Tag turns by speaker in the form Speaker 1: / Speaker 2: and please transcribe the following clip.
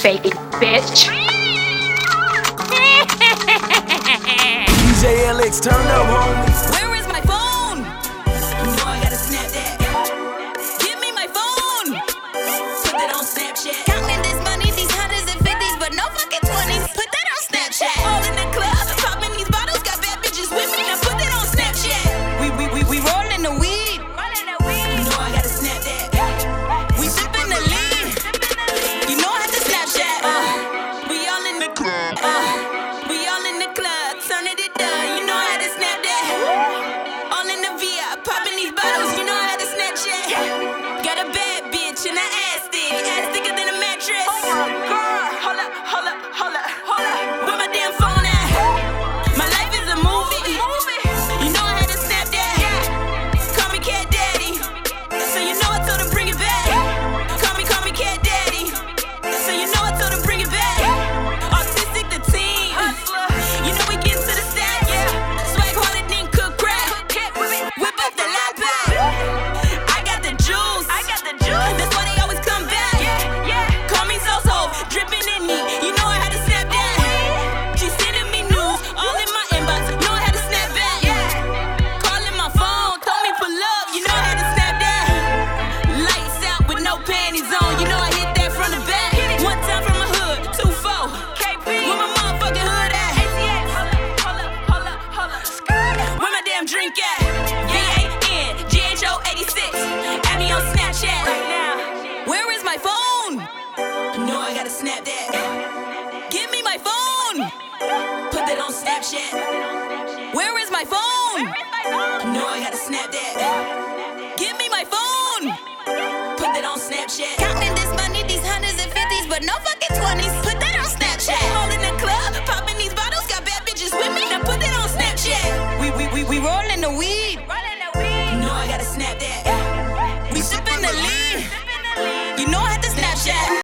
Speaker 1: fake bitch.
Speaker 2: DJ Alex, turn up.
Speaker 3: bitch in the ass. V-A-N, G-H-O 86. Add me on Snapchat right now. Where is my phone? I'm I gotta. Give me my phone. Put that on Snapchat. Where is my phone? No, I gotta snap that. Give me my phone. Put that on Snapchat. Counting this money, these hundreds and fifties, but no fucking twenties. We rolling the weed.